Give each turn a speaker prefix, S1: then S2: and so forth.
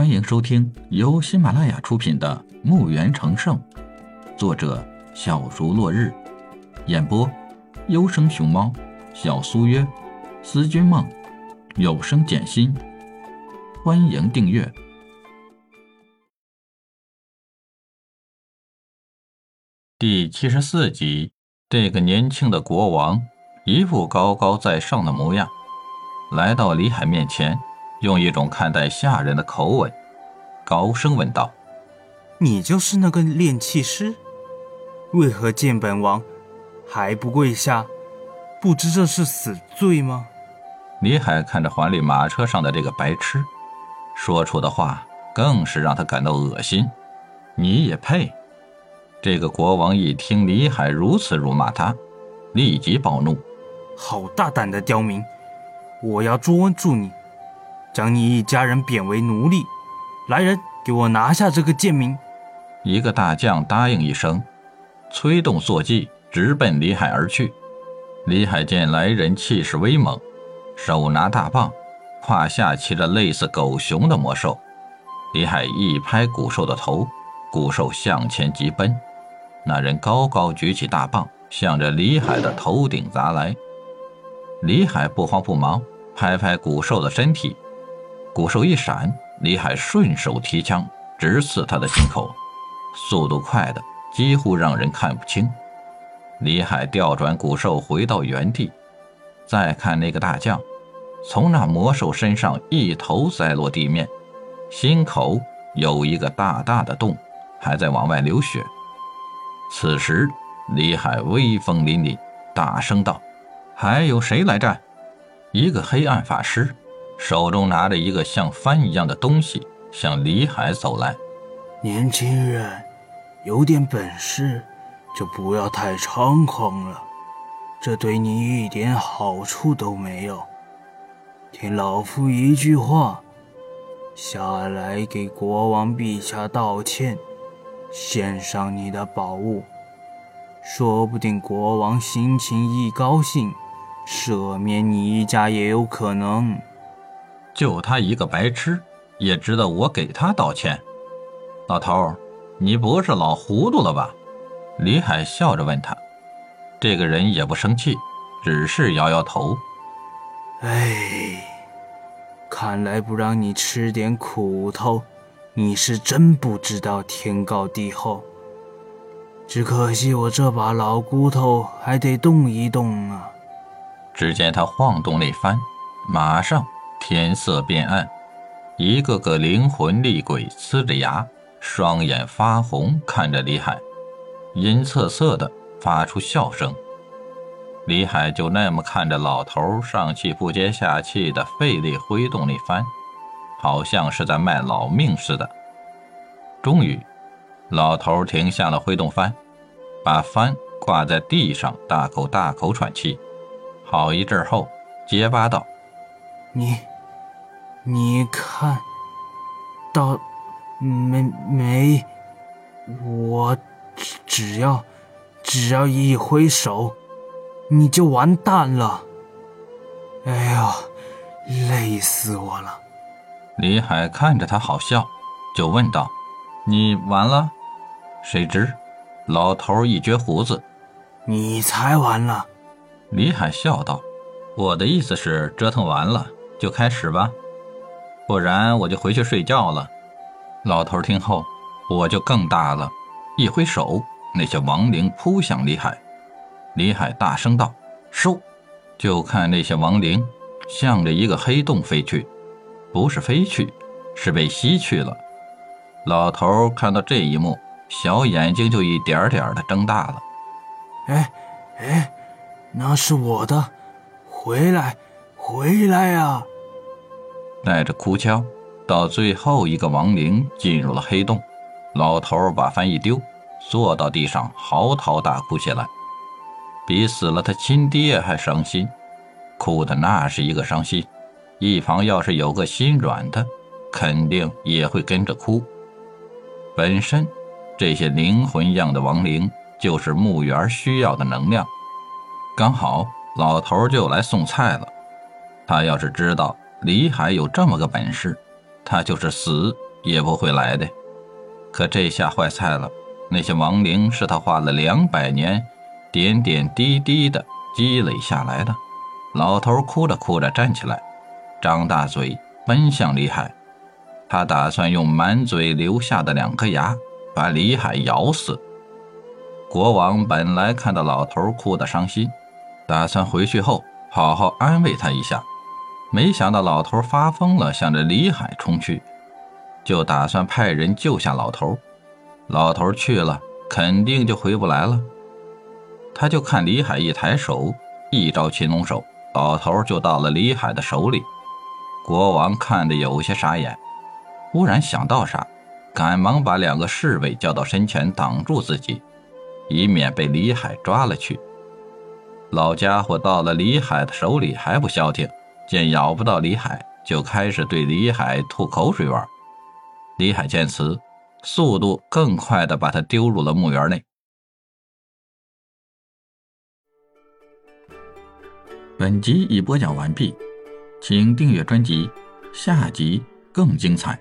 S1: 欢迎收听由喜马拉雅出品的《墓园成圣》，作者小竹落日，演播优生熊猫、小苏约、思君梦、有声简心。欢迎订阅第七十四集。这个年轻的国王一副高高在上的模样，来到李海面前。用一种看待下人的口吻，高声问道：“
S2: 你就是那个炼气师？为何见本王还不跪下？不知这是死罪吗？”
S1: 李海看着环里马车上的这个白痴，说出的话更是让他感到恶心。你也配？这个国王一听李海如此辱骂他，立即暴怒：“
S2: 好大胆的刁民！我要捉住你！”将你一家人贬为奴隶！来人，给我拿下这个贱民！
S1: 一个大将答应一声，催动坐骑，直奔李海而去。李海见来人气势威猛，手拿大棒，胯下骑着类似狗熊的魔兽。李海一拍古兽的头，古兽向前急奔。那人高高举起大棒，向着李海的头顶砸来。李海不慌不忙，拍拍古兽的身体。骨兽一闪，李海顺手提枪直刺他的心口，速度快的几乎让人看不清。李海调转骨兽回到原地，再看那个大将，从那魔兽身上一头栽落地面，心口有一个大大的洞，还在往外流血。此时，李海威风凛凛，大声道：“还有谁来战？”一个黑暗法师。手中拿着一个像帆一样的东西，向李海走来。
S2: 年轻人，有点本事，就不要太猖狂了，这对你一点好处都没有。听老夫一句话，下来给国王陛下道歉，献上你的宝物，说不定国王心情一高兴，赦免你一家也有可能。
S1: 就他一个白痴，也值得我给他道歉。老头，你不是老糊涂了吧？李海笑着问他。这个人也不生气，只是摇摇头。
S2: 哎，看来不让你吃点苦头，你是真不知道天高地厚。只可惜我这把老骨头还得动一动啊。
S1: 只见他晃动了一番，马上。天色变暗，一个个灵魂厉鬼呲着牙，双眼发红，看着李海，阴恻恻的发出笑声。李海就那么看着老头上气不接下气的费力挥动那帆，好像是在卖老命似的。终于，老头停下了挥动帆，把帆挂在地上，大口大口喘气。好一阵后，结巴道：“
S2: 你。”你看到没没？我只要只要一挥手，你就完蛋了。哎呦，累死我了！
S1: 李海看着他好笑，就问道：“你完了？”谁知老头一撅胡子：“
S2: 你才完了。”
S1: 李海笑道：“我的意思是，折腾完了就开始吧。”不然我就回去睡觉了。老头听后，我就更大了，一挥手，那些亡灵扑向李海。李海大声道：“收！”就看那些亡灵向着一个黑洞飞去，不是飞去，是被吸去了。老头看到这一幕，小眼睛就一点点的睁大了。
S2: 哎哎，那是我的，回来，回来呀！
S1: 带着哭腔，到最后一个亡灵进入了黑洞，老头把帆一丢，坐到地上嚎啕大哭起来，比死了他亲爹还伤心，哭的那是一个伤心。一旁要是有个心软的，肯定也会跟着哭。本身这些灵魂样的亡灵就是墓园需要的能量，刚好老头就来送菜了。他要是知道。李海有这么个本事，他就是死也不会来的。可这下坏菜了，那些亡灵是他花了两百年，点点滴滴的积累下来的。老头哭着哭着站起来，张大嘴奔向李海，他打算用满嘴留下的两颗牙把李海咬死。国王本来看到老头哭得伤心，打算回去后好好安慰他一下，没想到老头发疯了，向着李海冲去。就打算派人救下老头，老头去了，肯定就回不来了。他就看李海一抬手，一招擒龙手，老头就到了李海的手里。国王看得有些傻眼，忽然想到啥，赶忙把两个侍卫叫到身前挡住自己，以免被李海抓了去。老家伙到了李海的手里还不消停，见咬不到李海，就开始对李海吐口水玩。李海见此，速度更快的把他丢入了墓园内。本集已播讲完毕，请订阅专辑，下集更精彩。